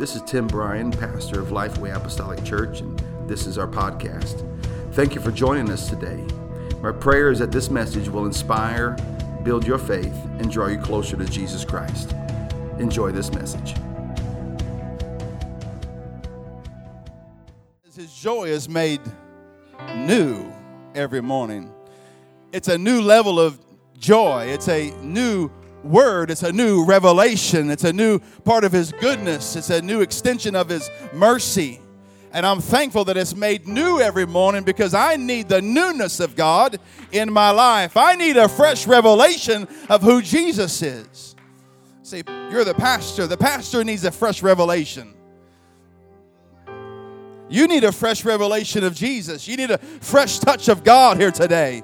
This is Tim Bryan, pastor of Lifeway Apostolic Church, and this is our podcast. Thank you for joining us today. My prayer is that this message will inspire, build your faith, and draw you closer to Jesus Christ. Enjoy this message. His joy is made new every morning. It's a new level of joy. It's a new word. It's a new revelation. It's a new part of His goodness. It's a new extension of His mercy. And I'm thankful that it's made new every morning because I need the newness of God in my life. I need a fresh revelation of who Jesus is. See, you're the pastor. The pastor needs a fresh revelation. You need a fresh revelation of Jesus. You need a fresh touch of God here today.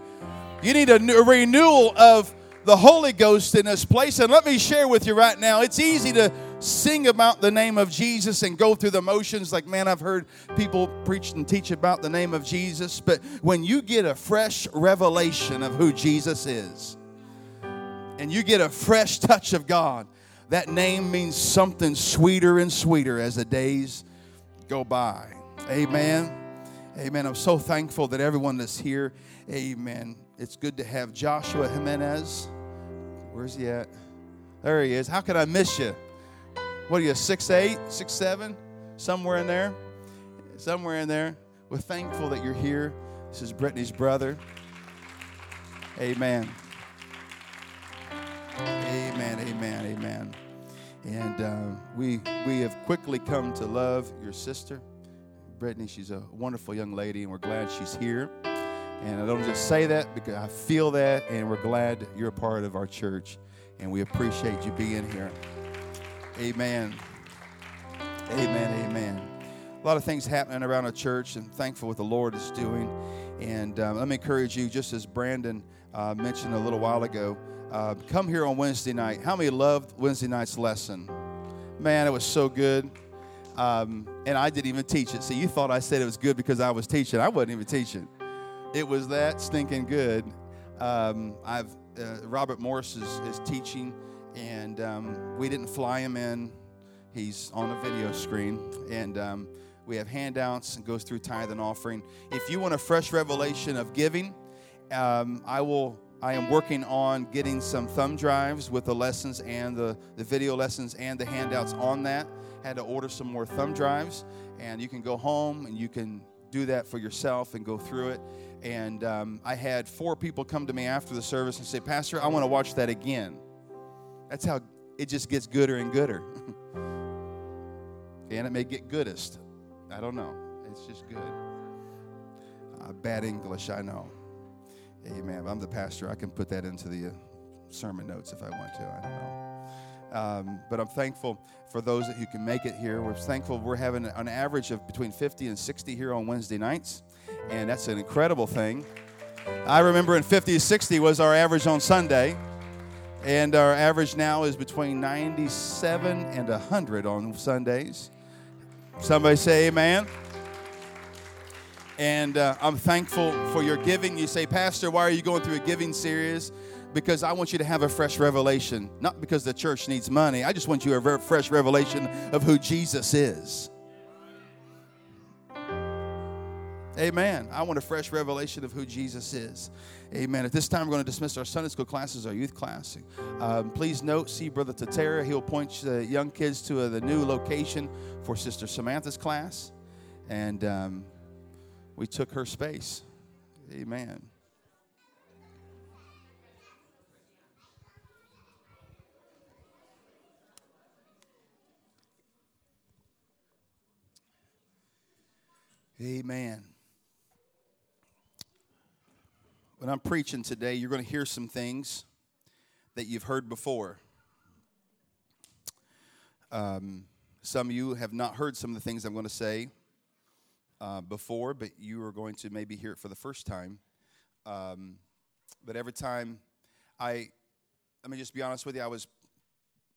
You need a, new, a renewal of the Holy Ghost in this place. And let me share with you right now it's easy to sing about the name of Jesus and go through the motions. Like, man, I've heard people preach and teach about the name of Jesus. But when you get a fresh revelation of who Jesus is, and you get a fresh touch of God, that name means something sweeter and sweeter as the days go by. Amen. Amen. I'm so thankful that everyone that's here, amen. It's good to have Joshua Jimenez. Where's he at? There he is. How could I miss you? What are you, six eight, six seven, somewhere in there? Somewhere in there. We're thankful that you're here. This is Brittany's brother. Amen. Amen, amen, amen. And uh, we we have quickly come to love your sister, Brittany. She's a wonderful young lady, and we're glad she's here. And I don't just say that because I feel that, and we're glad you're a part of our church, and we appreciate you being here. Amen. Amen. Amen. A lot of things happening around our church, and thankful what the Lord is doing. And um, let me encourage you, just as Brandon uh, mentioned a little while ago, uh, come here on Wednesday night. How many loved Wednesday night's lesson? Man, it was so good. Um, and I didn't even teach it. See, you thought I said it was good because I was teaching. I wasn't even teaching. It was that stinking good. Um, I've uh, Robert Morris is, is teaching, and um, we didn't fly him in. He's on a video screen, and um, we have handouts and goes through tithe and offering. If you want a fresh revelation of giving, um, I will. I am working on getting some thumb drives with the lessons and the, the video lessons and the handouts on that. Had to order some more thumb drives, and you can go home and you can do that for yourself and go through it. And um, I had four people come to me after the service and say, Pastor, I want to watch that again. That's how it just gets gooder and gooder. and it may get goodest. I don't know. It's just good. Uh, bad English, I know. Amen. I'm the pastor. I can put that into the uh, sermon notes if I want to. I don't know. Um, but I'm thankful for those that who can make it here. We're thankful we're having an average of between 50 and 60 here on Wednesday nights, and that's an incredible thing. I remember in 50 60 was our average on Sunday, and our average now is between 97 and 100 on Sundays. Somebody say amen. And uh, I'm thankful for your giving. You say, Pastor, why are you going through a giving series? Because I want you to have a fresh revelation, not because the church needs money. I just want you a fresh revelation of who Jesus is. Amen. I want a fresh revelation of who Jesus is. Amen. At this time, we're going to dismiss our Sunday school classes, our youth class. Um, please note, see Brother Tatera. He'll point the young kids to uh, the new location for Sister Samantha's class. And um, we took her space. Amen. Amen. When I'm preaching today, you're going to hear some things that you've heard before. Um, some of you have not heard some of the things I'm going to say uh, before, but you are going to maybe hear it for the first time. Um, but every time I, let me just be honest with you, I was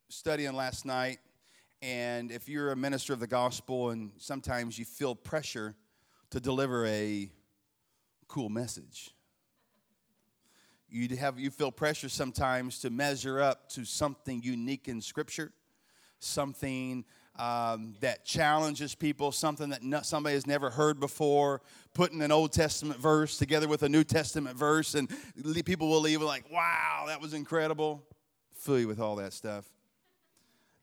studying last night, and if you're a minister of the gospel and sometimes you feel pressure to deliver a cool message. You have you feel pressure sometimes to measure up to something unique in Scripture, something um, that challenges people, something that no, somebody has never heard before, putting an Old Testament verse together with a New Testament verse, and people will leave like, wow, that was incredible. Fool you with all that stuff.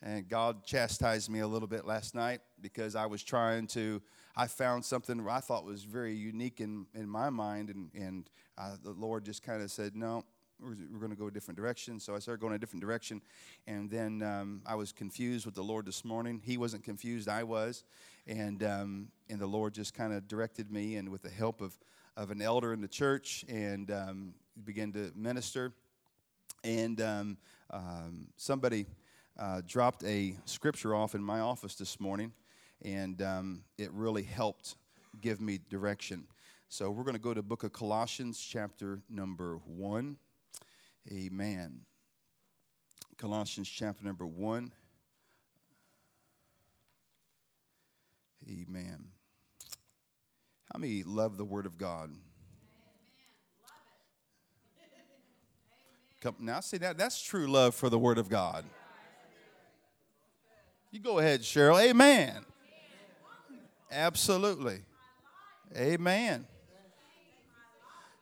And God chastised me a little bit last night because I was trying to, I found something I thought was very unique in, in my mind, and, and uh, the Lord just kind of said, no, we're, we're going to go a different direction. So I started going a different direction. And then um, I was confused with the Lord this morning. He wasn't confused, I was. And, um, and the Lord just kind of directed me, and with the help of, of an elder in the church, and um, began to minister. And um, um, somebody uh, dropped a scripture off in my office this morning, and um, it really helped give me direction. So we're going to go to book of Colossians, chapter number 1. Amen. Colossians chapter number 1. Amen. How many love the Word of God? Now, see that that's true love for the Word of God. You go ahead, Cheryl. Amen. Absolutely. Amen.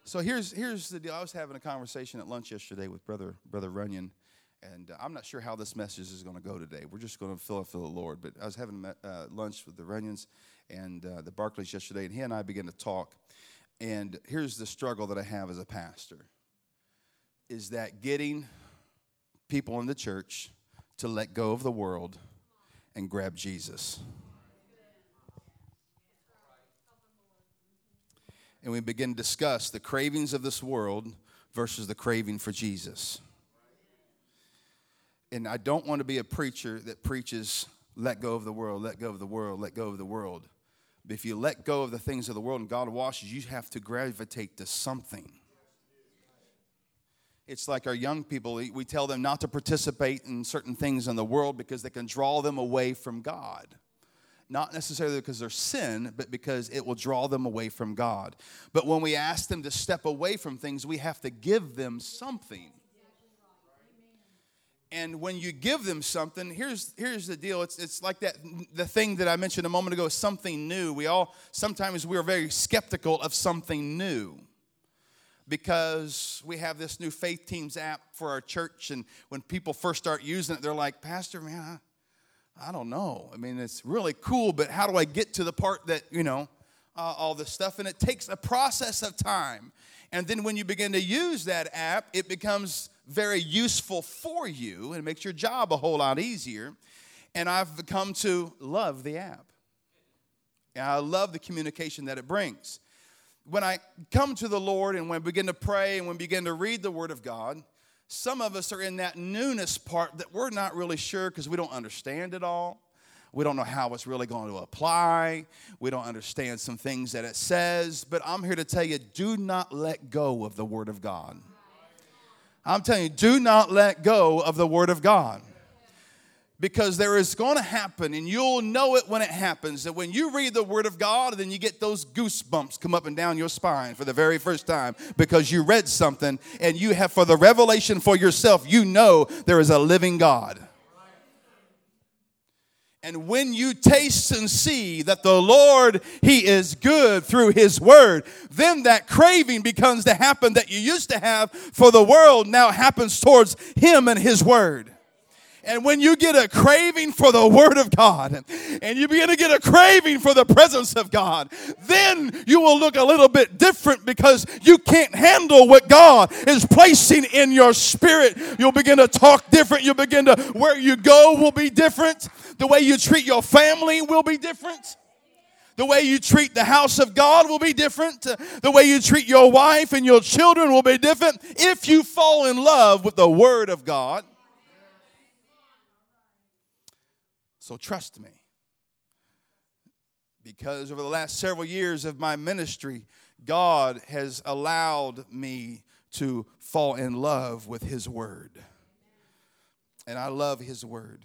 So here's here's the deal. I was having a conversation at lunch yesterday with brother brother Runyon, and uh, I'm not sure how this message is going to go today. We're just going to fill it for the Lord. But I was having uh, lunch with the Runyons and uh, the Barclays yesterday, and he and I began to talk. And here's the struggle that I have as a pastor: is that getting people in the church to let go of the world and grab Jesus. and we begin to discuss the cravings of this world versus the craving for Jesus. And I don't want to be a preacher that preaches, let go of the world, let go of the world, let go of the world. But if you let go of the things of the world and God washes, you have to gravitate to something. It's like our young people, we tell them not to participate in certain things in the world because they can draw them away from God not necessarily because they're sin, but because it will draw them away from God. But when we ask them to step away from things, we have to give them something. And when you give them something, here's, here's the deal. It's, it's like that the thing that I mentioned a moment ago, something new. We all sometimes we're very skeptical of something new because we have this new faith teams app for our church and when people first start using it they're like pastor man I don't know. I mean, it's really cool, but how do I get to the part that, you know, uh, all this stuff? And it takes a process of time. And then when you begin to use that app, it becomes very useful for you and it makes your job a whole lot easier. And I've come to love the app. And I love the communication that it brings. When I come to the Lord and when I begin to pray and when I begin to read the Word of God, some of us are in that newness part that we're not really sure because we don't understand it all. We don't know how it's really going to apply. We don't understand some things that it says. But I'm here to tell you do not let go of the Word of God. I'm telling you, do not let go of the Word of God because there is going to happen and you'll know it when it happens that when you read the word of god then you get those goosebumps come up and down your spine for the very first time because you read something and you have for the revelation for yourself you know there is a living god and when you taste and see that the Lord, He is good through His Word, then that craving becomes to happen that you used to have for the world now happens towards Him and His Word. And when you get a craving for the Word of God and you begin to get a craving for the presence of God, then you will look a little bit different because you can't handle what God is placing in your spirit. You'll begin to talk different. You'll begin to, where you go will be different. The way you treat your family will be different. The way you treat the house of God will be different. The way you treat your wife and your children will be different if you fall in love with the Word of God So trust me. Because over the last several years of my ministry, God has allowed me to fall in love with His Word. And I love His Word.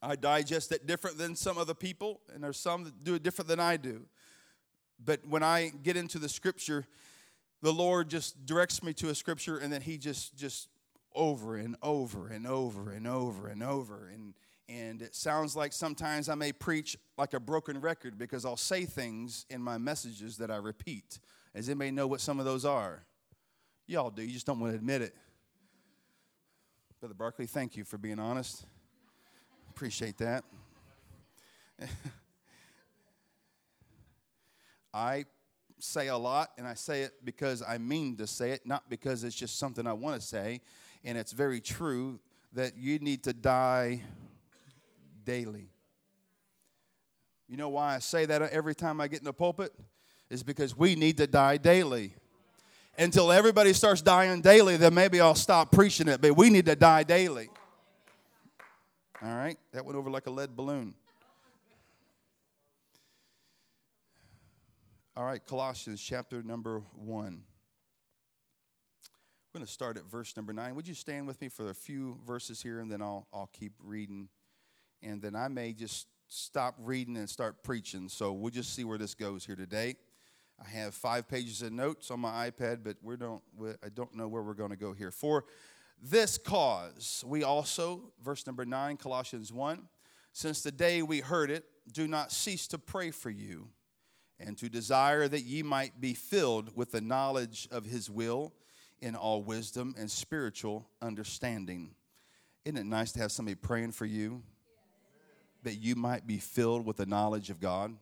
I digest it different than some other people, and there's some that do it different than I do. But when I get into the scripture, the Lord just directs me to a scripture, and then He just, just over and over and over and over and over. And And it sounds like sometimes I may preach like a broken record because I'll say things in my messages that I repeat. As anybody know what some of those are? Y'all do, you just don't want to admit it. Brother Barkley, thank you for being honest. Appreciate that. I say a lot, and I say it because I mean to say it, not because it's just something I want to say. And it's very true that you need to die daily. You know why I say that every time I get in the pulpit? Is because we need to die daily. Until everybody starts dying daily, then maybe I'll stop preaching it, but we need to die daily. All right? That went over like a lead balloon. All right, Colossians chapter number one. We're going to start at verse number nine. Would you stand with me for a few verses here, and then I'll, I'll keep reading. And then I may just stop reading and start preaching. So we'll just see where this goes here today. I have five pages of notes on my iPad, but we don't, I don't know where we're going to go here. For this cause, we also, verse number nine, Colossians 1, since the day we heard it, do not cease to pray for you and to desire that ye might be filled with the knowledge of his will in all wisdom and spiritual understanding. Isn't it nice to have somebody praying for you that you might be filled with the knowledge of God?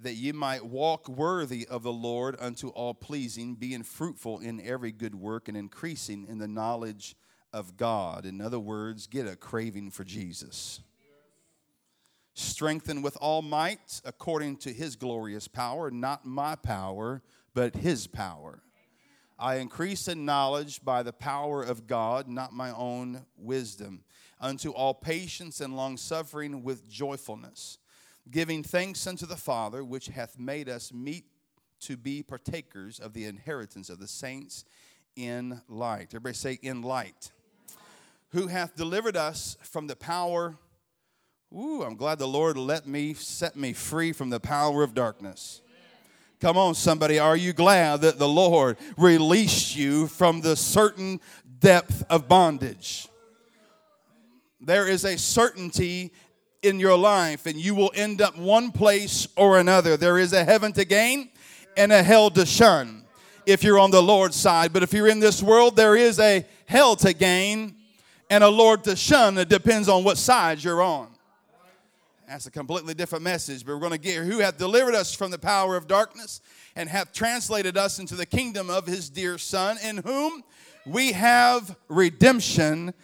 That you might walk worthy of the Lord unto all pleasing, being fruitful in every good work and increasing in the knowledge of God. In other words, get a craving for Jesus strengthened with all might according to his glorious power, not my power, but his power. I increase in knowledge by the power of God, not my own wisdom, unto all patience and long suffering with joyfulness, giving thanks unto the Father, which hath made us meet to be partakers of the inheritance of the saints in light. Everybody say, in light. Who hath delivered us from the power Ooh, I'm glad the Lord let me set me free from the power of darkness. Come on, somebody. Are you glad that the Lord released you from the certain depth of bondage? There is a certainty in your life, and you will end up one place or another. There is a heaven to gain and a hell to shun if you're on the Lord's side. But if you're in this world, there is a hell to gain and a Lord to shun. It depends on what side you're on. That's a completely different message, but we're going to get who hath delivered us from the power of darkness and hath translated us into the kingdom of his dear Son, in whom we have redemption.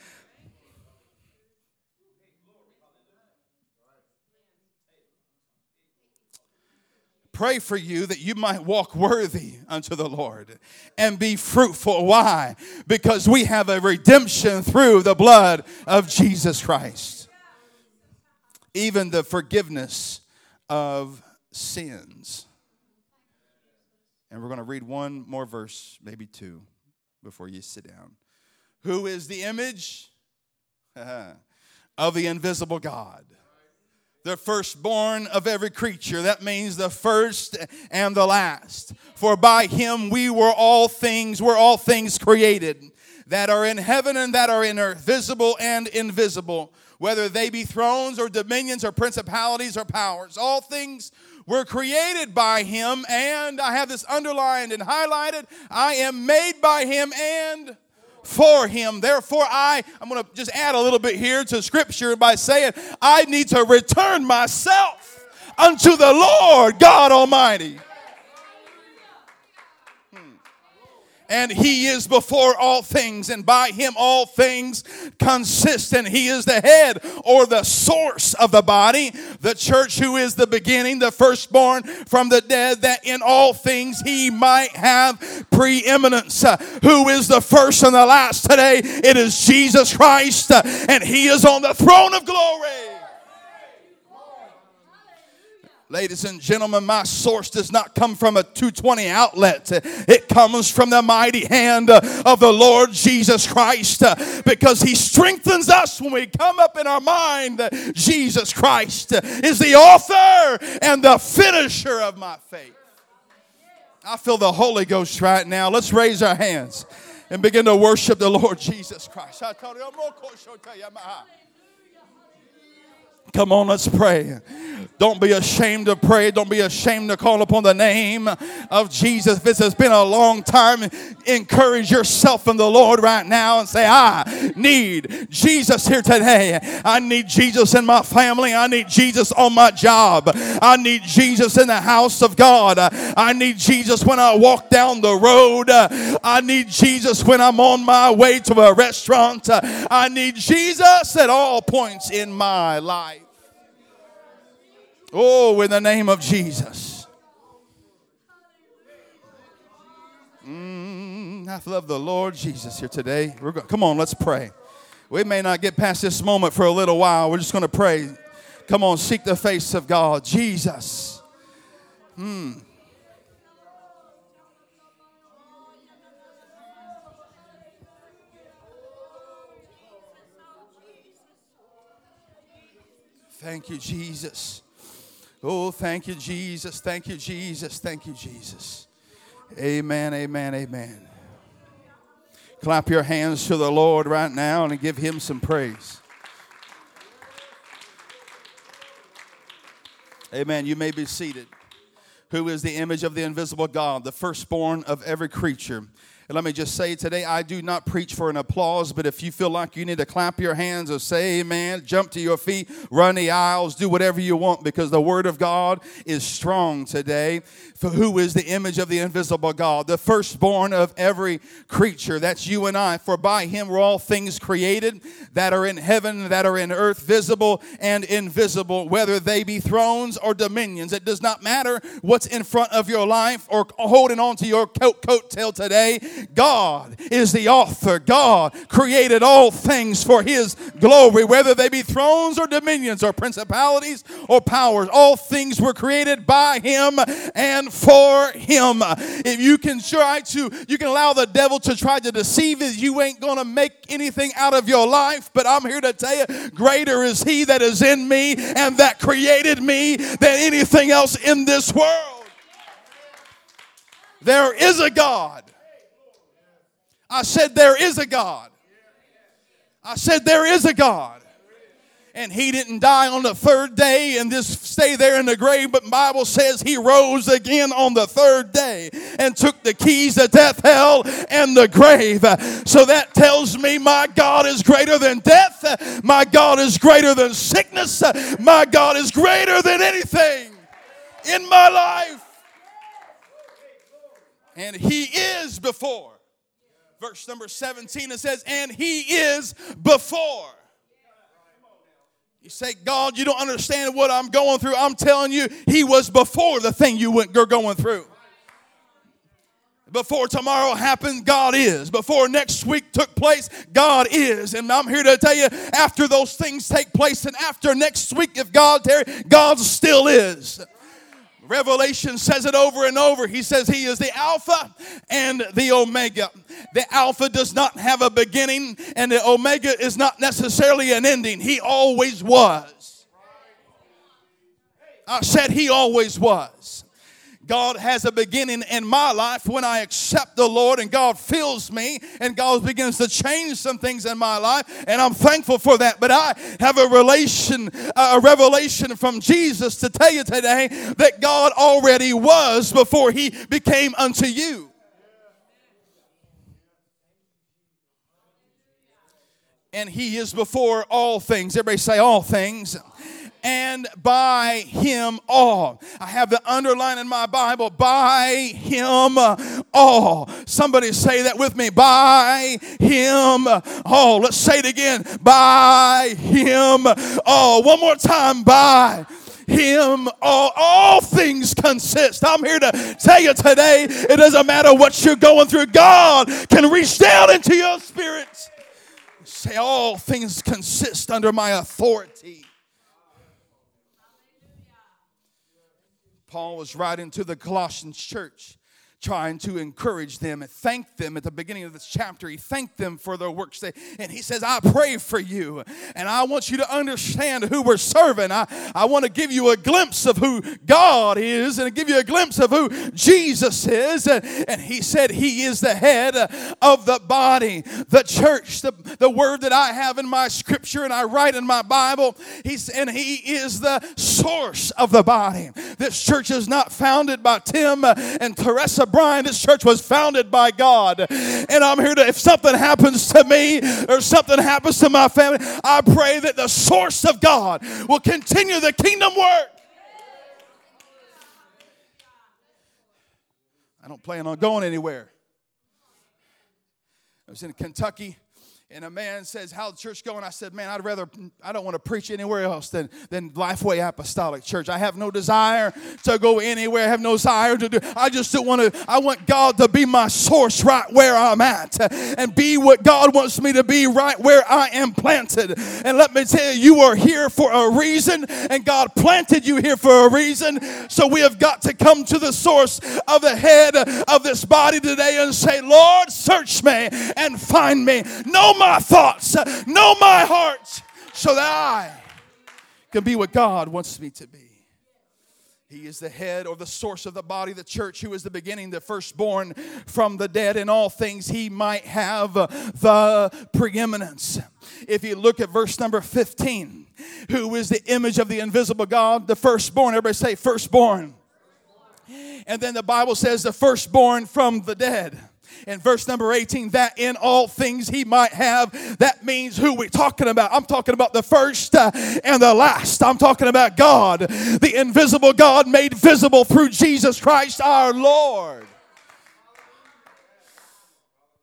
Pray for you that you might walk worthy unto the Lord and be fruitful. Why? Because we have a redemption through the blood of Jesus Christ even the forgiveness of sins. And we're going to read one more verse, maybe two, before you sit down. Who is the image of the invisible God? The firstborn of every creature. That means the first and the last. For by him we were all things, were all things created that are in heaven and that are in earth, visible and invisible whether they be thrones or dominions or principalities or powers. All things were created by him, and I have this underlined and highlighted I am made by him and for him. Therefore, I, I'm going to just add a little bit here to scripture by saying, I need to return myself unto the Lord God Almighty. And he is before all things, and by him all things consist. And he is the head or the source of the body, the church, who is the beginning, the firstborn from the dead, that in all things he might have preeminence. Uh, who is the first and the last today? It is Jesus Christ, uh, and he is on the throne of glory. Ladies and gentlemen, my source does not come from a 220 outlet. It comes from the mighty hand of the Lord Jesus Christ because He strengthens us when we come up in our mind that Jesus Christ is the author and the finisher of my faith. I feel the Holy Ghost right now. Let's raise our hands and begin to worship the Lord Jesus Christ. Come on, let's pray. Don't be ashamed to pray. Don't be ashamed to call upon the name of Jesus. It has been a long time, encourage yourself in the Lord right now and say, I need Jesus here today. I need Jesus in my family. I need Jesus on my job. I need Jesus in the house of God. I need Jesus when I walk down the road. I need Jesus when I'm on my way to a restaurant. I need Jesus at all points in my life. Oh, in the name of Jesus. Mm, I love the Lord Jesus here today. We're go- Come on, let's pray. We may not get past this moment for a little while. We're just going to pray. Come on, seek the face of God. Jesus. Hmm. Thank you, Jesus. Oh, thank you, Jesus. Thank you, Jesus. Thank you, Jesus. Amen, amen, amen. Clap your hands to the Lord right now and give him some praise. Amen. You may be seated. Who is the image of the invisible God, the firstborn of every creature? And let me just say today, I do not preach for an applause, but if you feel like you need to clap your hands or say amen, jump to your feet, run the aisles, do whatever you want because the word of God is strong today. For who is the image of the invisible God, the firstborn of every creature? That's you and I. For by him were all things created that are in heaven, that are in earth, visible and invisible, whether they be thrones or dominions. It does not matter what's in front of your life or holding on to your coat coattail today. God is the author. God created all things for his glory, whether they be thrones or dominions or principalities or powers. All things were created by him and for him. If you can try to, you can allow the devil to try to deceive you, you ain't gonna make anything out of your life. But I'm here to tell you, greater is he that is in me and that created me than anything else in this world. There is a God. I said, There is a God. I said, There is a God. And he didn't die on the third day and just stay there in the grave, but Bible says he rose again on the third day and took the keys to death, hell, and the grave. So that tells me my God is greater than death. My God is greater than sickness. My God is greater than anything in my life. And he is before. Verse number 17, it says, and he is before. You say, God, you don't understand what I'm going through. I'm telling you, he was before the thing you went, you're going through. Before tomorrow happened, God is. Before next week took place, God is. And I'm here to tell you, after those things take place and after next week, if God there, God still is. Revelation says it over and over. He says he is the Alpha and the Omega. The Alpha does not have a beginning, and the Omega is not necessarily an ending. He always was. I said he always was. God has a beginning in my life when I accept the Lord and God fills me and God begins to change some things in my life and I'm thankful for that. But I have a relation, a revelation from Jesus to tell you today that God already was before he became unto you. And he is before all things. Everybody say all things and by him all. I have the underline in my Bible, by him all. Somebody say that with me, by him all. Let's say it again, by him all. One more time, by him all, all things consist. I'm here to tell you today, it doesn't matter what you're going through, God can reach down into your spirits. Say, all things consist under my authority. Paul was writing to the Colossians church trying to encourage them and thank them at the beginning of this chapter. He thanked them for their works. And he says, I pray for you. And I want you to understand who we're serving. I, I want to give you a glimpse of who God is and give you a glimpse of who Jesus is. And, and he said, He is the head of the body, the church. The, the word that I have in my scripture and I write in my Bible, he's, and He is the source of the body. This church is not founded by Tim and Teresa Bryan, this church was founded by God. And I'm here to, if something happens to me or something happens to my family, I pray that the source of God will continue the kingdom work. I don't plan on going anywhere. I was in Kentucky and a man says, How's the church going? I said, Man, I'd rather, I don't want to preach anywhere else than, than Lifeway Apostolic Church. I have no desire to go anywhere. I have no desire to do, I just don't want to, I want God to be my source right where I'm at and be what God wants me to be right where I am planted. And let me tell you, you are here for a reason and God planted you here for a reason. So we have got to come to the source of the head of this body today and say, Lord, search me and find me. No my thoughts, know my heart, so that I can be what God wants me to be. He is the head or the source of the body, the church, who is the beginning, the firstborn from the dead. In all things, he might have the preeminence. If you look at verse number 15, who is the image of the invisible God, the firstborn. Everybody say, firstborn. And then the Bible says, the firstborn from the dead in verse number 18 that in all things he might have. That means who we're talking about? I'm talking about the first uh, and the last. I'm talking about god the invisible god made visible through jesus christ our lord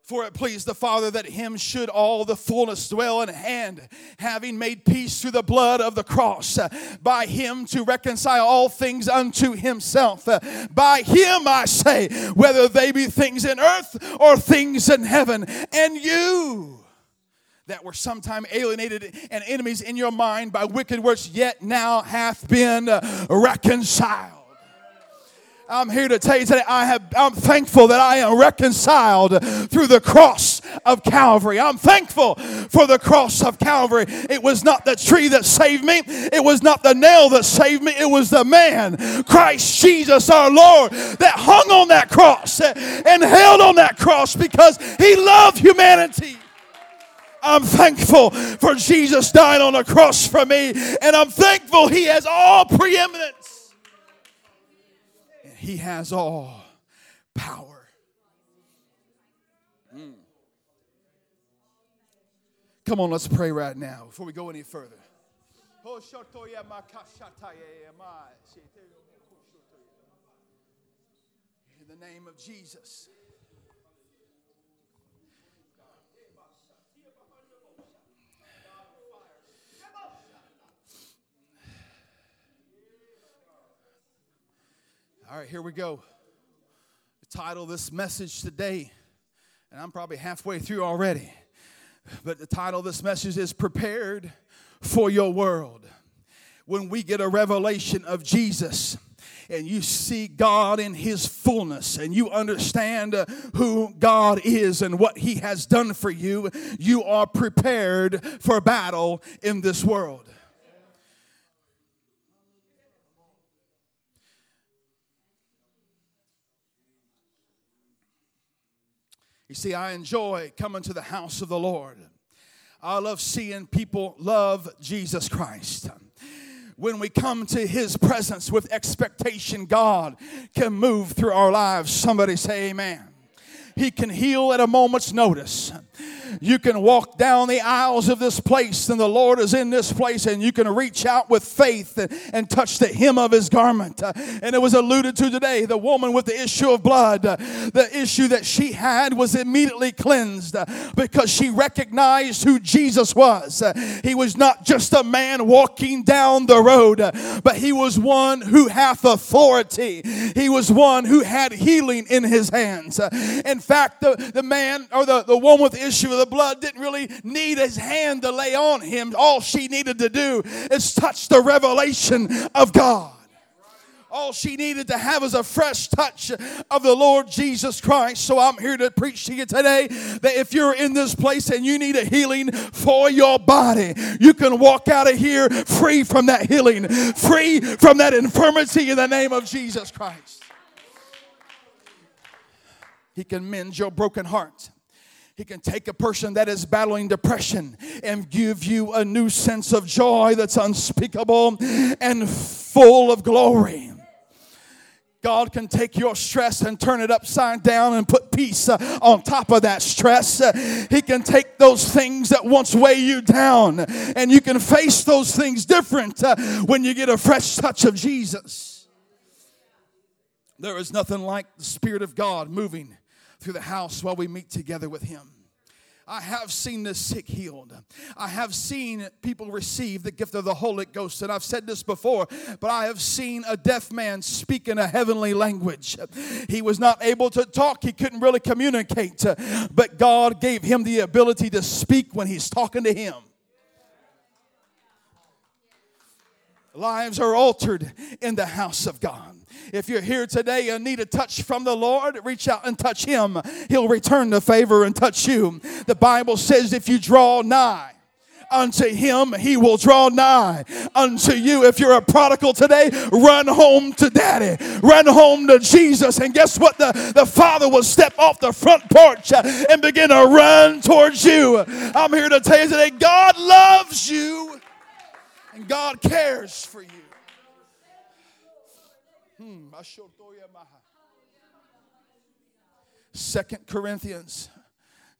for it pleased the Father that him should all the fullness dwell in hand, having made peace through the blood of the cross, by him to reconcile all things unto himself. By him, I say, whether they be things in earth or things in heaven. And you that were sometime alienated and enemies in your mind by wicked works, yet now hath been reconciled I'm here to tell you today, I have, I'm thankful that I am reconciled through the cross of Calvary. I'm thankful for the cross of Calvary. It was not the tree that saved me, it was not the nail that saved me, it was the man, Christ Jesus our Lord, that hung on that cross and held on that cross because he loved humanity. I'm thankful for Jesus dying on the cross for me, and I'm thankful he has all preeminence he has all power. Mm. Come on, let's pray right now before we go any further. In the name of Jesus. All right, here we go. The title of this message today, and I'm probably halfway through already, but the title of this message is Prepared for Your World. When we get a revelation of Jesus, and you see God in His fullness and you understand who God is and what He has done for you, you are prepared for battle in this world. You see, I enjoy coming to the house of the Lord. I love seeing people love Jesus Christ. When we come to his presence with expectation, God can move through our lives. Somebody say, Amen. He can heal at a moment's notice. You can walk down the aisles of this place, and the Lord is in this place, and you can reach out with faith and, and touch the hem of his garment. Uh, and it was alluded to today the woman with the issue of blood, uh, the issue that she had was immediately cleansed uh, because she recognized who Jesus was. He was not just a man walking down the road, but he was one who hath authority. He was one who had healing in his hands. In fact, the, the man or the, the woman with the issue of the blood didn't really need his hand to lay on him. All she needed to do is touch the revelation of God. All she needed to have was a fresh touch of the Lord Jesus Christ. So I'm here to preach to you today that if you're in this place and you need a healing for your body, you can walk out of here free from that healing, free from that infirmity in the name of Jesus Christ. He can mend your broken heart. He can take a person that is battling depression and give you a new sense of joy that's unspeakable and full of glory. God can take your stress and turn it upside down and put peace uh, on top of that stress. He can take those things that once weigh you down and you can face those things different uh, when you get a fresh touch of Jesus. There is nothing like the Spirit of God moving through the house while we meet together with Him. I have seen the sick healed. I have seen people receive the gift of the Holy Ghost. And I've said this before, but I have seen a deaf man speak in a heavenly language. He was not able to talk, he couldn't really communicate, but God gave him the ability to speak when he's talking to him. Lives are altered in the house of God. If you're here today and need a touch from the Lord, reach out and touch Him. He'll return the favor and touch you. The Bible says, if you draw nigh, unto him, he will draw nigh unto you. If you're a prodigal today, run home to daddy, run home to Jesus. And guess what? The, the father will step off the front porch and begin to run towards you. I'm here to tell you today God loves you and God cares for you. Second Corinthians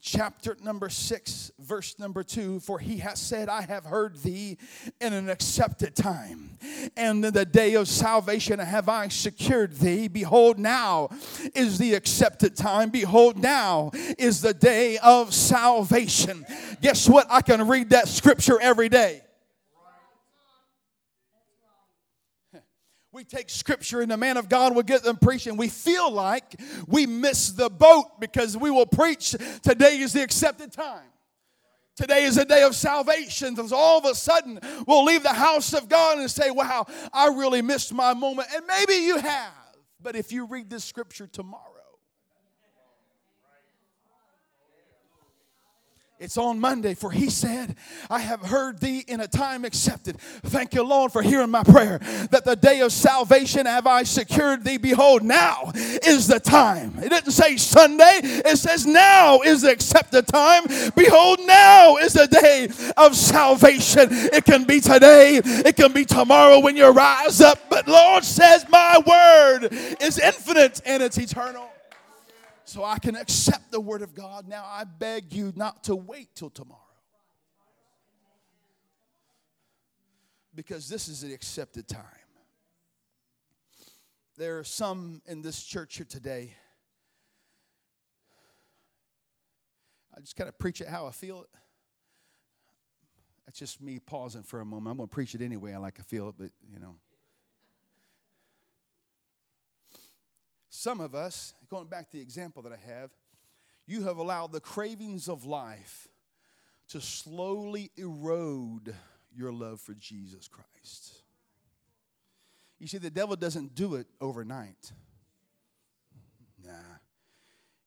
chapter number 6 verse number 2 for he has said i have heard thee in an accepted time and in the day of salvation have i secured thee. Behold now is the accepted time. Behold now is the day of salvation. Guess what? I can read that scripture every day we take scripture and the man of God will get them preaching. We feel like we miss the boat because we will preach today is the accepted time. Today is a day of salvation. So all of a sudden, we'll leave the house of God and say, Wow, I really missed my moment. And maybe you have. But if you read this scripture tomorrow, It's on Monday, for he said, I have heard thee in a time accepted. Thank you, Lord, for hearing my prayer. That the day of salvation have I secured thee. Behold, now is the time. It didn't say Sunday, it says now is the accepted time. Behold, now is the day of salvation. It can be today, it can be tomorrow when you rise up. But Lord says, My word is infinite and it's eternal so I can accept the Word of God. Now I beg you not to wait till tomorrow. Because this is the accepted time. There are some in this church here today. I just kind of preach it how I feel it. That's just me pausing for a moment. I'm going to preach it anyway. I like to feel it, but you know. Some of us, going back to the example that I have, you have allowed the cravings of life to slowly erode your love for Jesus Christ. You see, the devil doesn't do it overnight. Nah.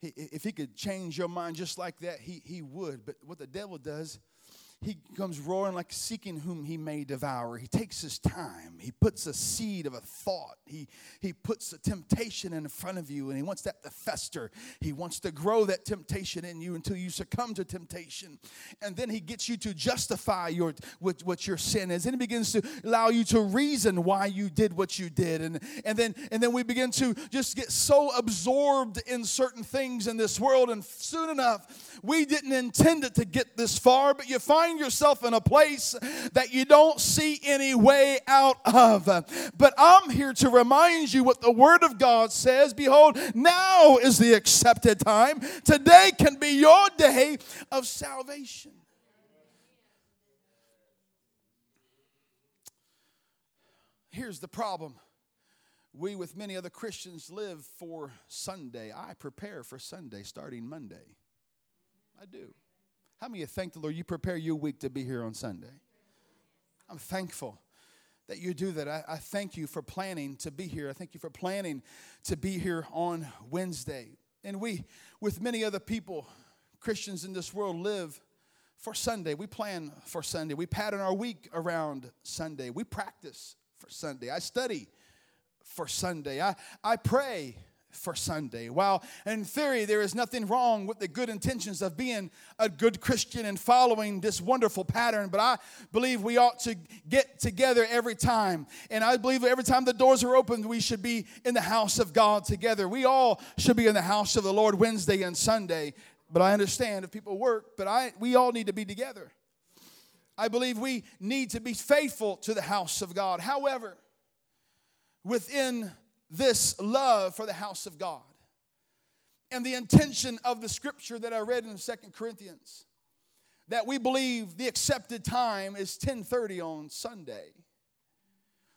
He, if he could change your mind just like that, he, he would. But what the devil does he comes roaring like seeking whom he may devour. He takes his time. He puts a seed of a thought. He, he puts a temptation in front of you and he wants that to fester. He wants to grow that temptation in you until you succumb to temptation. And then he gets you to justify your what, what your sin is. And he begins to allow you to reason why you did what you did. And, and then and then we begin to just get so absorbed in certain things in this world. And soon enough, we didn't intend it to get this far, but you find find yourself in a place that you don't see any way out of. But I'm here to remind you what the Word of God says. Behold, now is the accepted time. Today can be your day of salvation. Here's the problem. We, with many other Christians, live for Sunday. I prepare for Sunday starting Monday. I do. How many of you thank the Lord you prepare your week to be here on Sunday? I'm thankful that you do that. I, I thank you for planning to be here. I thank you for planning to be here on Wednesday. And we, with many other people, Christians in this world, live for Sunday. We plan for Sunday. We pattern our week around Sunday. We practice for Sunday. I study for Sunday. I, I pray for Sunday. While in theory there is nothing wrong with the good intentions of being a good Christian and following this wonderful pattern, but I believe we ought to get together every time. And I believe every time the doors are opened, we should be in the house of God together. We all should be in the house of the Lord Wednesday and Sunday. But I understand if people work, but I we all need to be together. I believe we need to be faithful to the house of God. However, within this love for the house of God and the intention of the scripture that I read in Second Corinthians that we believe the accepted time is 10:30 on Sunday.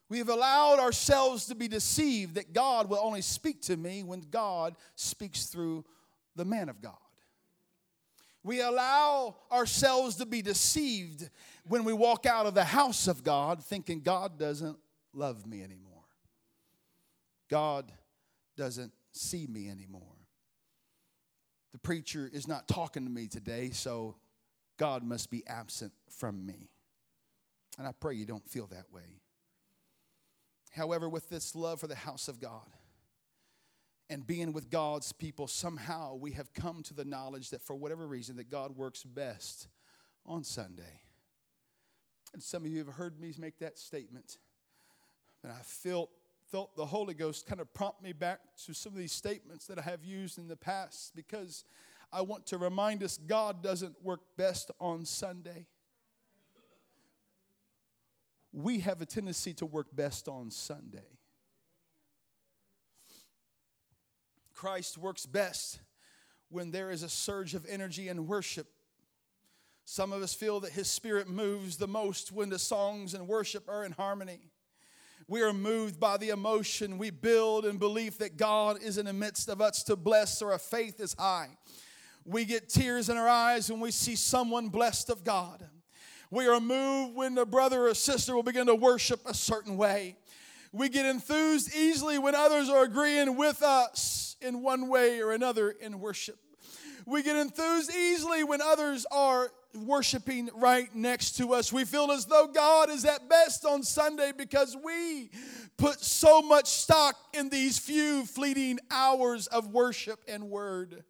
We have allowed ourselves to be deceived that God will only speak to me when God speaks through the man of God. We allow ourselves to be deceived when we walk out of the house of God thinking God doesn't love me anymore. God doesn't see me anymore. The preacher is not talking to me today, so God must be absent from me. And I pray you don't feel that way. However, with this love for the house of God and being with God's people, somehow we have come to the knowledge that for whatever reason that God works best on Sunday. And some of you have heard me make that statement. And I felt felt the Holy Ghost kind of prompt me back to some of these statements that I have used in the past because I want to remind us God doesn't work best on Sunday. We have a tendency to work best on Sunday. Christ works best when there is a surge of energy and worship. Some of us feel that His Spirit moves the most when the songs and worship are in harmony we are moved by the emotion. We build in belief that God is in the midst of us to bless, or our faith is high. We get tears in our eyes when we see someone blessed of God. We are moved when a brother or sister will begin to worship a certain way. We get enthused easily when others are agreeing with us in one way or another in worship. We get enthused easily when others are worshiping right next to us. We feel as though God is at best on Sunday because we put so much stock in these few fleeting hours of worship and word.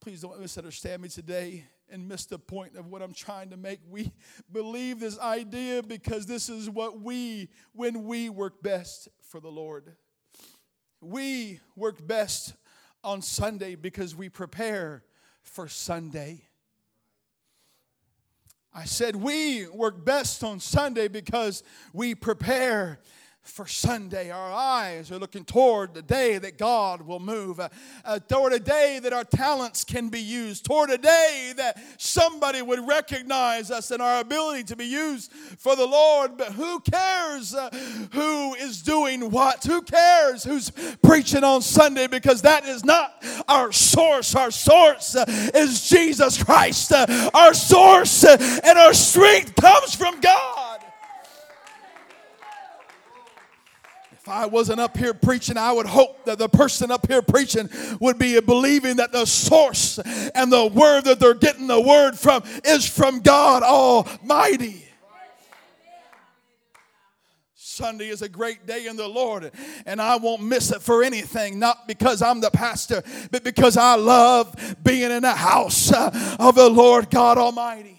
Please don't misunderstand me today and miss the point of what I'm trying to make. We believe this idea because this is what we, when we work best for the Lord. We work best on Sunday because we prepare for Sunday. I said we work best on Sunday because we prepare for Sunday. Our eyes are looking toward the day that God will move, uh, uh, toward a day that our talents can be used, toward a day that somebody would recognize us and our ability to be used for the Lord. But who cares uh, who is doing what? Who cares who's preaching on Sunday? Because that is not our source. Our source uh, is Jesus Christ. Uh, our source and our strength comes from God. I wasn't up here preaching, I would hope that the person up here preaching would be believing that the source and the word that they're getting the word from is from God Almighty. Sunday is a great day in the Lord, and I won't miss it for anything, not because I'm the pastor, but because I love being in the house of the Lord God Almighty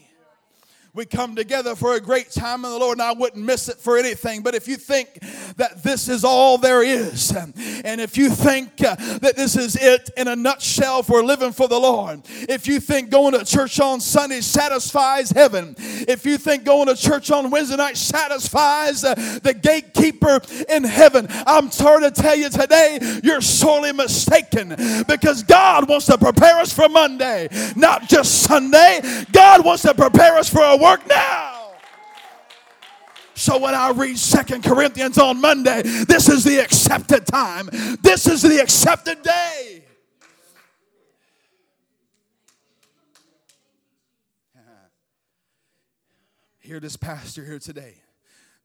we come together for a great time in the Lord, and I wouldn't miss it for anything. But if you think that this is all there is, and if you think uh, that this is it in a nutshell for living for the Lord, if you think going to church on Sunday satisfies heaven, if you think going to church on Wednesday night satisfies uh, the gatekeeper in heaven, I'm sorry to tell you today, you're sorely mistaken because God wants to prepare us for Monday, not just Sunday. God wants to prepare us for a work now. So when I read Second Corinthians on Monday, this is the accepted time. This is the accepted day. Hear this pastor here today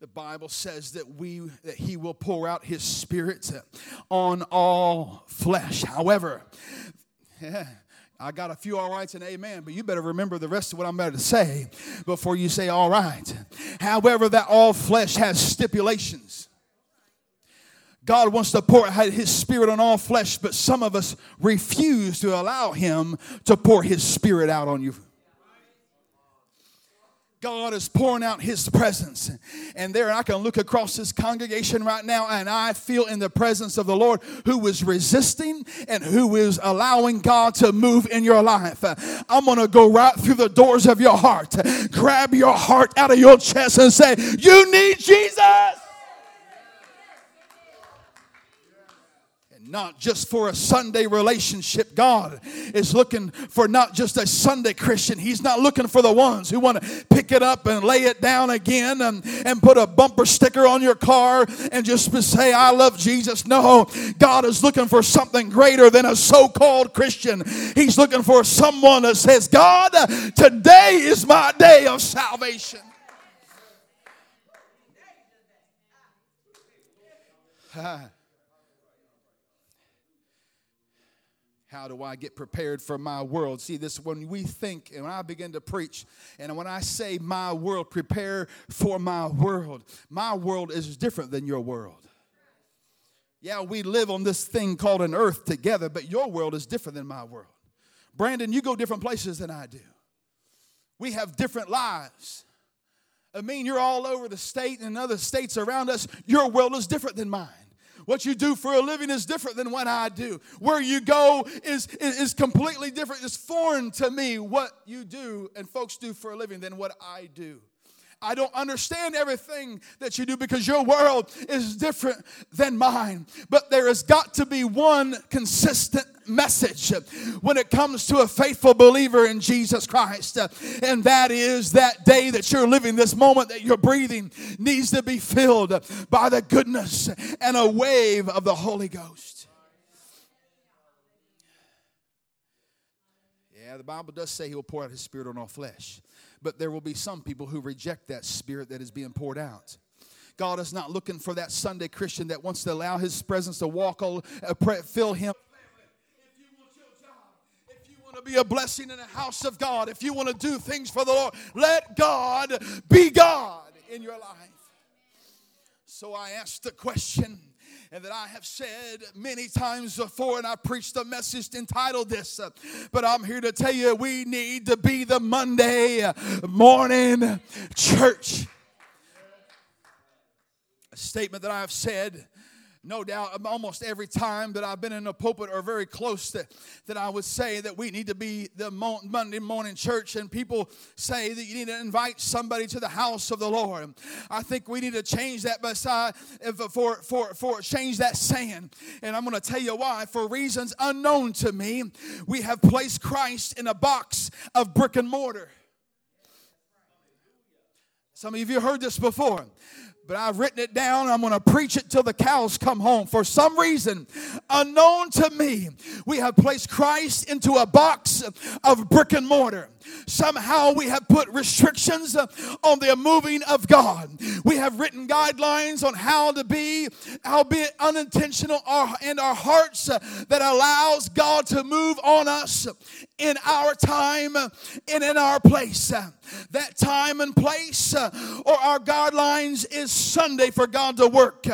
the Bible says that we that he will pour out his spirit on all flesh. However, I got a few all rights and amen, but you better remember the rest of what I'm about to say before you say all right. However, that all flesh has stipulations. God wants to pour his spirit on all flesh, but some of us refuse to allow him to pour his spirit out on you. God is pouring out His presence. And there I can look across this congregation right now and I feel in the presence of the Lord who is resisting and who is allowing God to move in your life. I'm going to go right through the doors of your heart, grab your heart out of your chest and say, You need Jesus. Not just for a Sunday relationship. God is looking for not just a Sunday Christian. He's not looking for the ones who want to pick it up and lay it down again and, and put a bumper sticker on your car and just say, I love Jesus. No, God is looking for something greater than a so called Christian. He's looking for someone that says, God, today is my day of salvation. How do I get prepared for my world? See, this when we think and when I begin to preach, and when I say my world, prepare for my world, my world is different than your world. Yeah, we live on this thing called an earth together, but your world is different than my world. Brandon, you go different places than I do. We have different lives. I mean, you're all over the state and other states around us. Your world is different than mine. What you do for a living is different than what I do. Where you go is, is, is completely different. It's foreign to me what you do and folks do for a living than what I do. I don't understand everything that you do because your world is different than mine. But there has got to be one consistent message when it comes to a faithful believer in Jesus Christ. And that is that day that you're living, this moment that you're breathing, needs to be filled by the goodness and a wave of the Holy Ghost. Yeah, the Bible does say He will pour out His Spirit on all flesh but there will be some people who reject that spirit that is being poured out. God is not looking for that Sunday Christian that wants to allow His presence to walk, all, uh, fill him. If you want to be a blessing in the house of God, if you want to do things for the Lord, let God be God in your life. So I asked the question and that I have said many times before, and I preached a message entitled this. But I'm here to tell you we need to be the Monday morning church. A statement that I have said no doubt um, almost every time that I've been in a pulpit or very close to that I would say that we need to be the Monday morning church and people say that you need to invite somebody to the house of the Lord. I think we need to change that beside uh, for for for change that saying. And I'm going to tell you why for reasons unknown to me, we have placed Christ in a box of brick and mortar. Some of you heard this before but I've written it down. I'm going to preach it till the cows come home. For some reason, unknown to me, we have placed Christ into a box of brick and mortar. Somehow we have put restrictions on the moving of God. We have written guidelines on how to be, albeit unintentional, in our hearts that allows God to move on us in our time and in our place. That time and place or our guidelines is Sunday for God to work.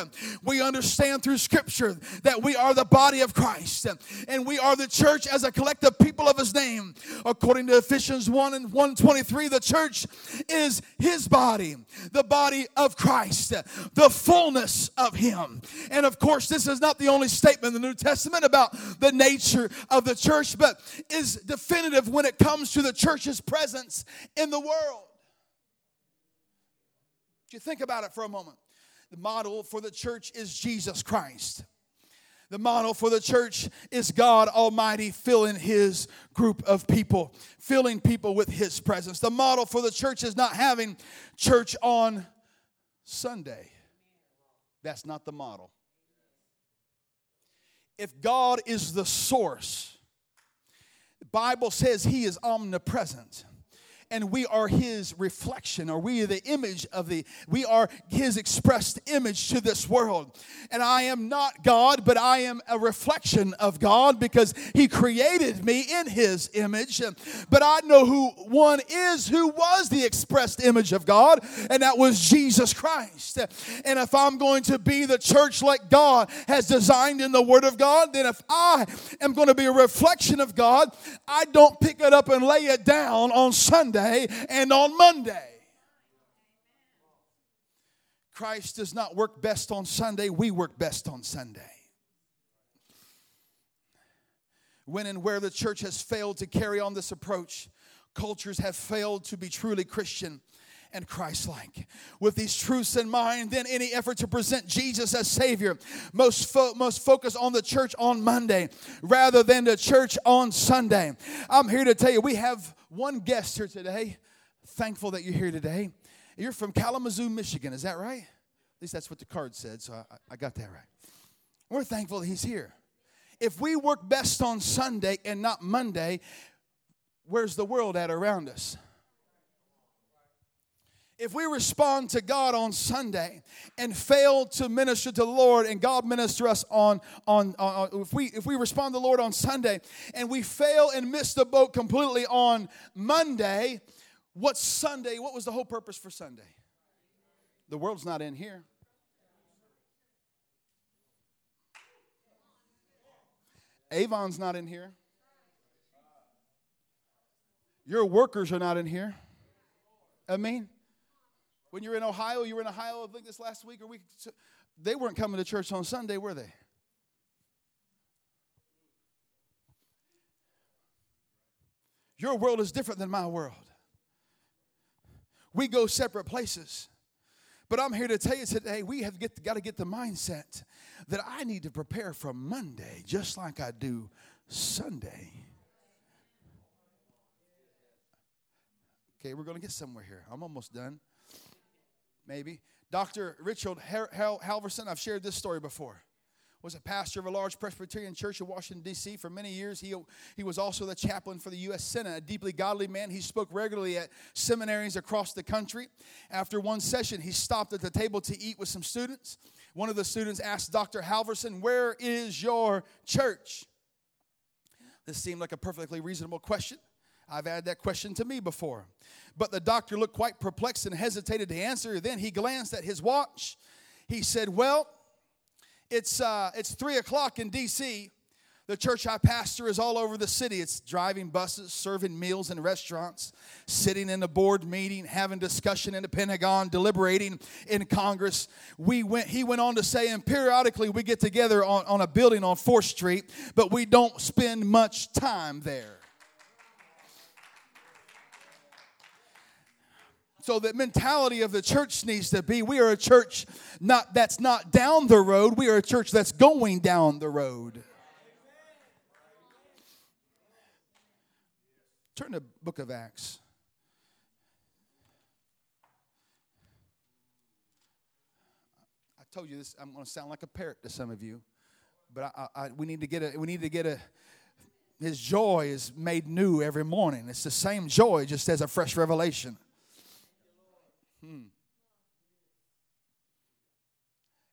We understand through Scripture that we are the body of Christ and we are the church as a collective people of His name. According to Ephesians 1 and 123, the church is His body, the body of Christ, the fullness of Him. And of course, this is not the only statement in the New Testament about the nature of the church, but is definitive when it comes to the church's presence in the world you think about it for a moment. The model for the church is Jesus Christ. The model for the church is God Almighty filling His group of people, filling people with His presence. The model for the church is not having church on Sunday. That's not the model. If God is the source, the Bible says He is omnipresent and we are his reflection or we are the image of the we are his expressed image to this world. And i am not god but i am a reflection of god because he created me in his image. But i know who one is who was the expressed image of god and that was jesus christ. And if i'm going to be the church like god has designed in the word of god then if i am going to be a reflection of god i don't pick it up and lay it down on sunday Sunday and on Monday. Christ does not work best on Sunday, we work best on Sunday. When and where the church has failed to carry on this approach, cultures have failed to be truly Christian and Christ like. With these truths in mind, then any effort to present Jesus as Savior most, fo- most focus on the church on Monday rather than the church on Sunday. I'm here to tell you we have one guest here today. Thankful that you're here today. You're from Kalamazoo, Michigan, is that right? At least that's what the card said, so I, I got that right. We're thankful he's here. If we work best on Sunday and not Monday, where's the world at around us? If we respond to God on Sunday and fail to minister to the Lord and God minister us on, on, on, if we if we respond to the Lord on Sunday and we fail and miss the boat completely on Monday, what's Sunday? What was the whole purpose for Sunday? The world's not in here. Avon's not in here. Your workers are not in here. I mean, when you're in Ohio, you were in Ohio, I think this last week or week. They weren't coming to church on Sunday, were they? Your world is different than my world. We go separate places. But I'm here to tell you today, we have get, got to get the mindset that I need to prepare for Monday just like I do Sunday. Okay, we're going to get somewhere here. I'm almost done maybe. Dr. Richard Halverson, I've shared this story before, was a pastor of a large Presbyterian church in Washington, D.C. for many years. He, he was also the chaplain for the U.S. Senate, a deeply godly man. He spoke regularly at seminaries across the country. After one session, he stopped at the table to eat with some students. One of the students asked Dr. Halverson, Where is your church? This seemed like a perfectly reasonable question. I've had that question to me before. But the doctor looked quite perplexed and hesitated to answer. Then he glanced at his watch. He said, Well, it's, uh, it's 3 o'clock in D.C. The church I pastor is all over the city. It's driving buses, serving meals in restaurants, sitting in a board meeting, having discussion in the Pentagon, deliberating in Congress. We went, he went on to say, and periodically we get together on, on a building on 4th Street, but we don't spend much time there. So the mentality of the church needs to be we are a church not that's not down the road, we are a church that's going down the road. Turn to book of Acts. I told you this I'm going to sound like a parrot to some of you, but I, I, we need to get a we need to get a his joy is made new every morning. It's the same joy, just as a fresh revelation. Hmm.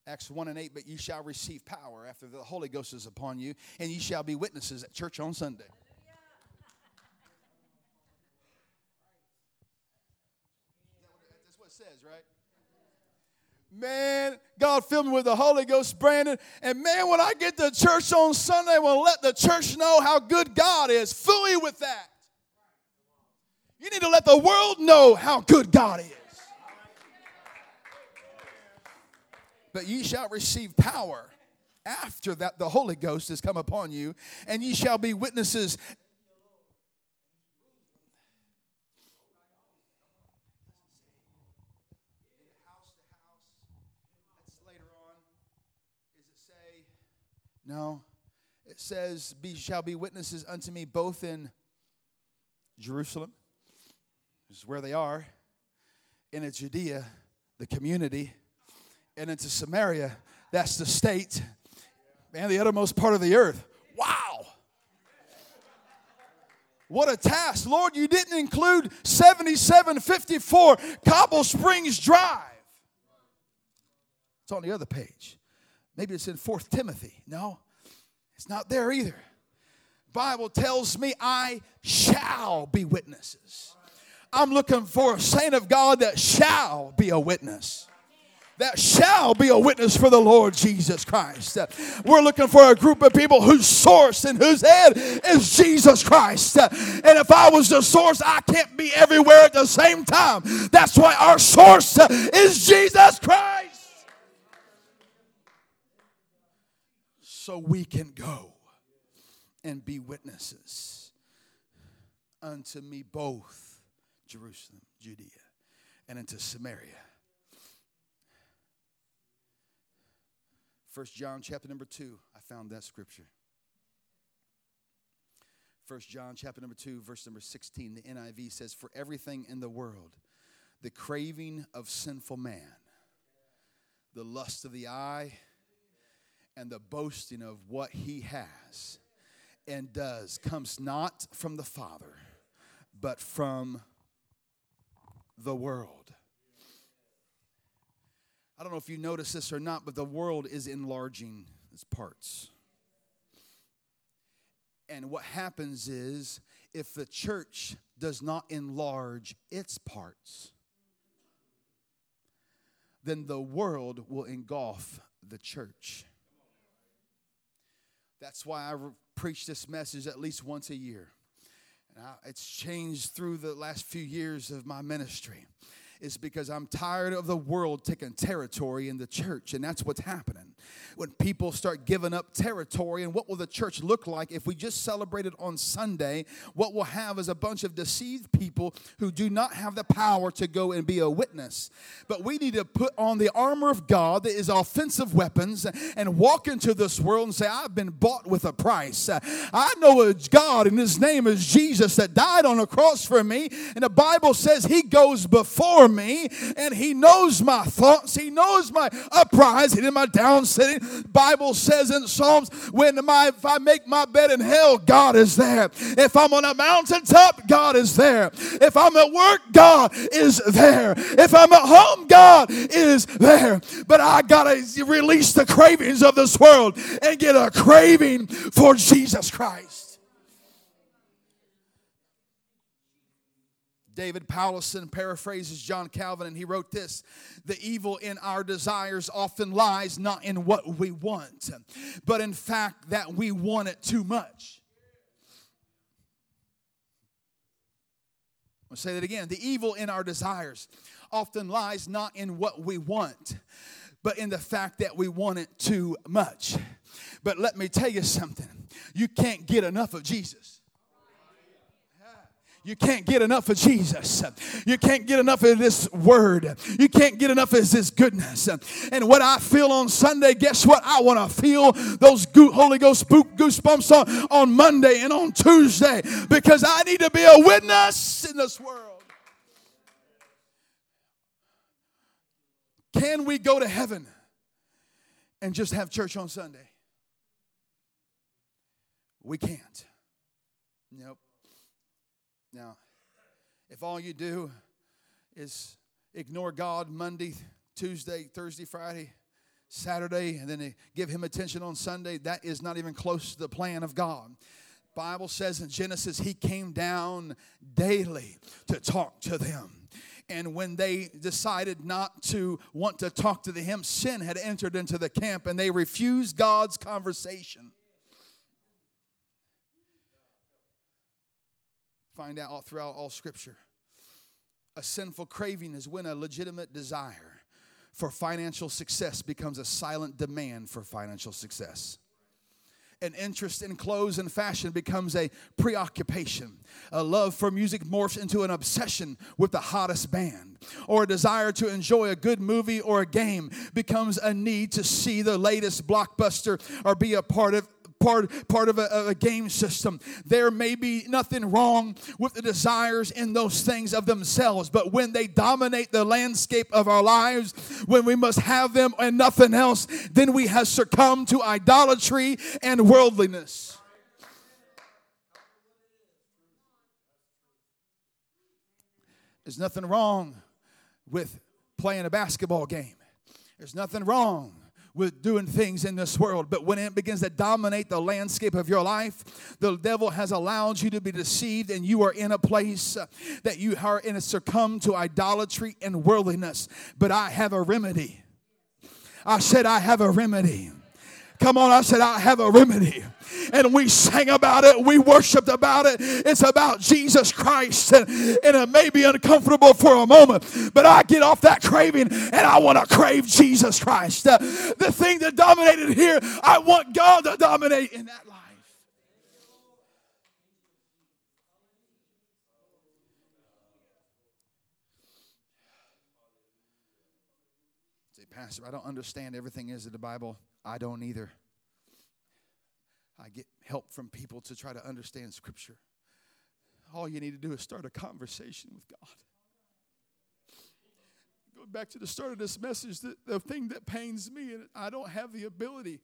Acts 1 and 8, but ye shall receive power after the Holy Ghost is upon you, and ye shall be witnesses at church on Sunday. That's what it says, right? Man, God filled me with the Holy Ghost, Brandon. And man, when I get to church on Sunday, I will let the church know how good God is. Fully with that. You need to let the world know how good God is. But ye shall receive power after that the Holy Ghost has come upon you, and ye shall be witnesses. No, it says, "Be shall be witnesses unto me both in Jerusalem, which is where they are, in Judea, the community, and into Samaria. That's the state and the uttermost part of the earth. Wow. What a task. Lord, you didn't include 7754 Cobble Springs Drive. It's on the other page. Maybe it's in 4th Timothy. No, it's not there either. Bible tells me I shall be witnesses. I'm looking for a saint of God that shall be a witness that shall be a witness for the Lord Jesus Christ. We're looking for a group of people whose source and whose head is Jesus Christ. And if I was the source, I can't be everywhere at the same time. That's why our source is Jesus Christ. So we can go and be witnesses unto me both Jerusalem, Judea, and into Samaria. First John chapter number 2, I found that scripture. First John chapter number 2, verse number 16, the NIV says, For everything in the world, the craving of sinful man, the lust of the eye, and the boasting of what he has and does comes not from the Father, but from the world. I don't know if you notice this or not, but the world is enlarging its parts. And what happens is if the church does not enlarge its parts, then the world will engulf the church. That's why I preach this message at least once a year. And I, it's changed through the last few years of my ministry is because I'm tired of the world taking territory in the church, and that's what's happening. When people start giving up territory, and what will the church look like if we just celebrated on Sunday? What we'll have is a bunch of deceived people who do not have the power to go and be a witness. But we need to put on the armor of God that is offensive weapons and walk into this world and say, I've been bought with a price. I know God, and his name is Jesus, that died on a cross for me, and the Bible says he goes before me and he knows my thoughts. He knows my uprising and my down sitting. Bible says in Psalms, when my if I make my bed in hell, God is there. If I'm on a mountaintop, God is there. If I'm at work, God is there. If I'm at home, God is there. But I gotta release the cravings of this world and get a craving for Jesus Christ. David Powlison paraphrases John Calvin and he wrote this The evil in our desires often lies not in what we want, but in fact that we want it too much. I'll say that again. The evil in our desires often lies not in what we want, but in the fact that we want it too much. But let me tell you something you can't get enough of Jesus. You can't get enough of Jesus. You can't get enough of this word. You can't get enough of his goodness. And what I feel on Sunday, guess what? I want to feel those Holy Ghost goosebumps on, on Monday and on Tuesday because I need to be a witness in this world. Can we go to heaven and just have church on Sunday? We can't. Nope. Now, if all you do is ignore God Monday, Tuesday, Thursday, Friday, Saturday, and then give him attention on Sunday, that is not even close to the plan of God. Bible says in Genesis, he came down daily to talk to them. And when they decided not to want to talk to him, sin had entered into the camp and they refused God's conversation. Find out all throughout all scripture. A sinful craving is when a legitimate desire for financial success becomes a silent demand for financial success. An interest in clothes and fashion becomes a preoccupation. A love for music morphs into an obsession with the hottest band. Or a desire to enjoy a good movie or a game becomes a need to see the latest blockbuster or be a part of part, part of a, a game system. There may be nothing wrong with the desires in those things of themselves, but when they dominate the landscape of our lives, when we must have them and nothing else, then we have succumbed to idolatry and worldliness. There's nothing wrong with playing a basketball game. There's nothing wrong with doing things in this world. But when it begins to dominate the landscape of your life, the devil has allowed you to be deceived, and you are in a place uh, that you are in a succumb to idolatry and worldliness. But I have a remedy. I said, I have a remedy. Come on, I said, I have a remedy. And we sang about it, we worshiped about it. It's about Jesus Christ. And, and it may be uncomfortable for a moment, but I get off that craving and I want to crave Jesus Christ. Uh, the thing that dominated here, I want God to dominate in that life. Say, Pastor, I don't understand everything is in the Bible. I don't either. I get help from people to try to understand Scripture. All you need to do is start a conversation with God. Going back to the start of this message, the, the thing that pains me, and I don't have the ability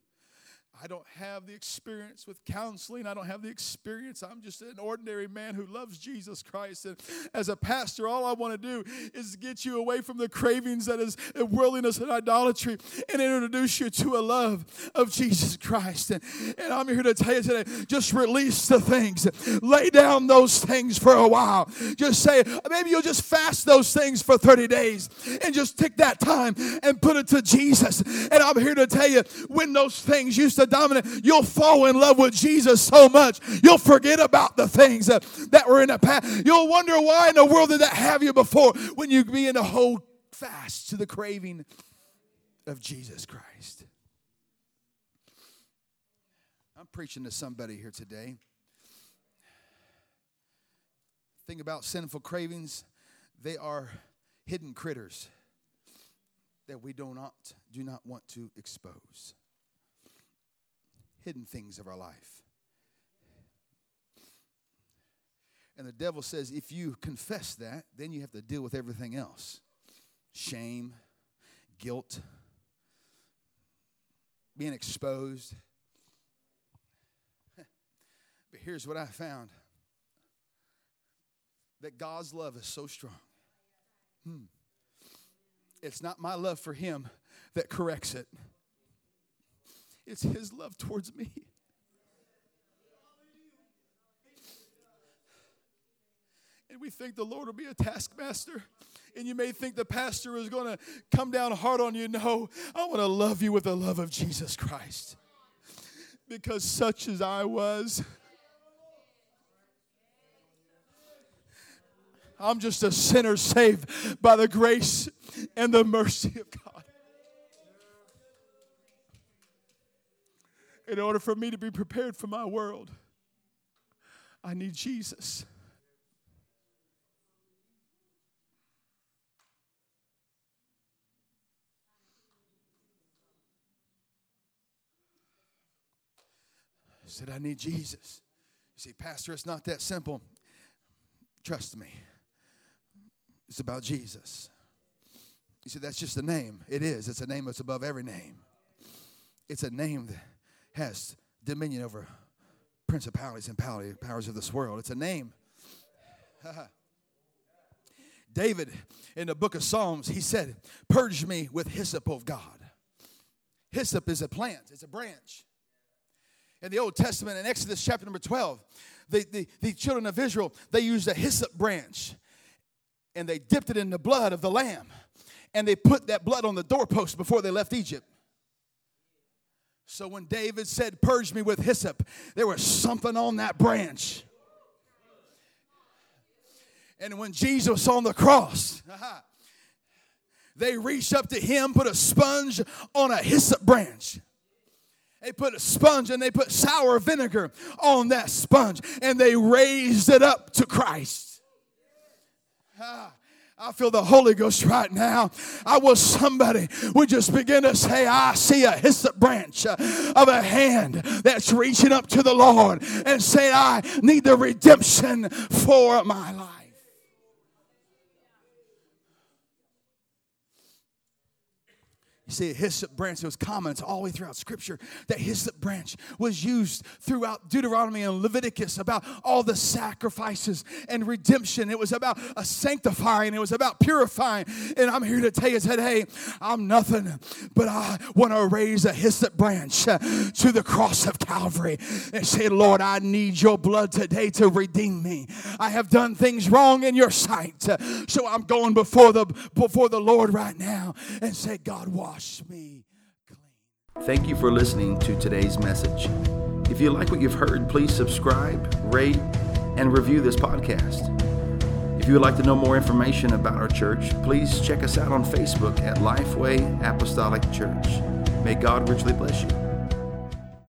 I don't have the experience with counseling. I don't have the experience. I'm just an ordinary man who loves Jesus Christ. And as a pastor, all I want to do is get you away from the cravings that is worldliness and idolatry and introduce you to a love of Jesus Christ. And, and I'm here to tell you today just release the things, lay down those things for a while. Just say, maybe you'll just fast those things for 30 days and just take that time and put it to Jesus. And I'm here to tell you when those things used to dominant, you'll fall in love with Jesus so much, you'll forget about the things that, that were in the past. You'll wonder why in the world did that have you before when you begin to hold fast to the craving of Jesus Christ. I'm preaching to somebody here today. Think about sinful cravings, they are hidden critters that we do not do not want to expose hidden things of our life. And the devil says, if you confess that, then you have to deal with everything else shame, guilt, being exposed. But here's what I found that God's love is so strong. Hmm. It's not my love for Him that corrects it. It's His love towards me. And we think the Lord will be a taskmaster. And you may think the pastor is going to come down hard on you. No, I want to love you with the love of Jesus Christ. Because such as I was, I'm just a sinner saved by the grace and the mercy of God. In order for me to be prepared for my world, I need Jesus. I said, I need Jesus. You see, Pastor, it's not that simple. Trust me, it's about Jesus. You see, That's just a name. It is. It's a name that's above every name. It's a name that has dominion over principalities and powers of this world. It's a name. David, in the book of Psalms, he said, Purge me with hyssop of God. Hyssop is a plant, it's a branch. In the Old Testament, in Exodus chapter number 12, the, the, the children of Israel, they used a hyssop branch and they dipped it in the blood of the lamb and they put that blood on the doorpost before they left Egypt. So when David said, Purge me with hyssop, there was something on that branch. And when Jesus on the cross, they reached up to him, put a sponge on a hyssop branch. They put a sponge and they put sour vinegar on that sponge and they raised it up to Christ. Ah, I feel the Holy Ghost right now. I wish somebody would just begin to say, I see a hyssop branch uh, of a hand that's reaching up to the Lord and say, I need the redemption for my life. See, a hyssop branch, it was common. It's all the way throughout Scripture that hyssop branch was used throughout Deuteronomy and Leviticus about all the sacrifices and redemption. It was about a sanctifying, it was about purifying. And I'm here to tell you today, I'm nothing, but I want to raise a hyssop branch to the cross of Calvary and say, Lord, I need your blood today to redeem me. I have done things wrong in your sight. So I'm going before the before the Lord right now and say, God, wash me clean. Thank you for listening to today's message. If you like what you've heard, please subscribe, rate, and review this podcast. If you would like to know more information about our church, please check us out on Facebook at Lifeway Apostolic Church. May God richly bless you.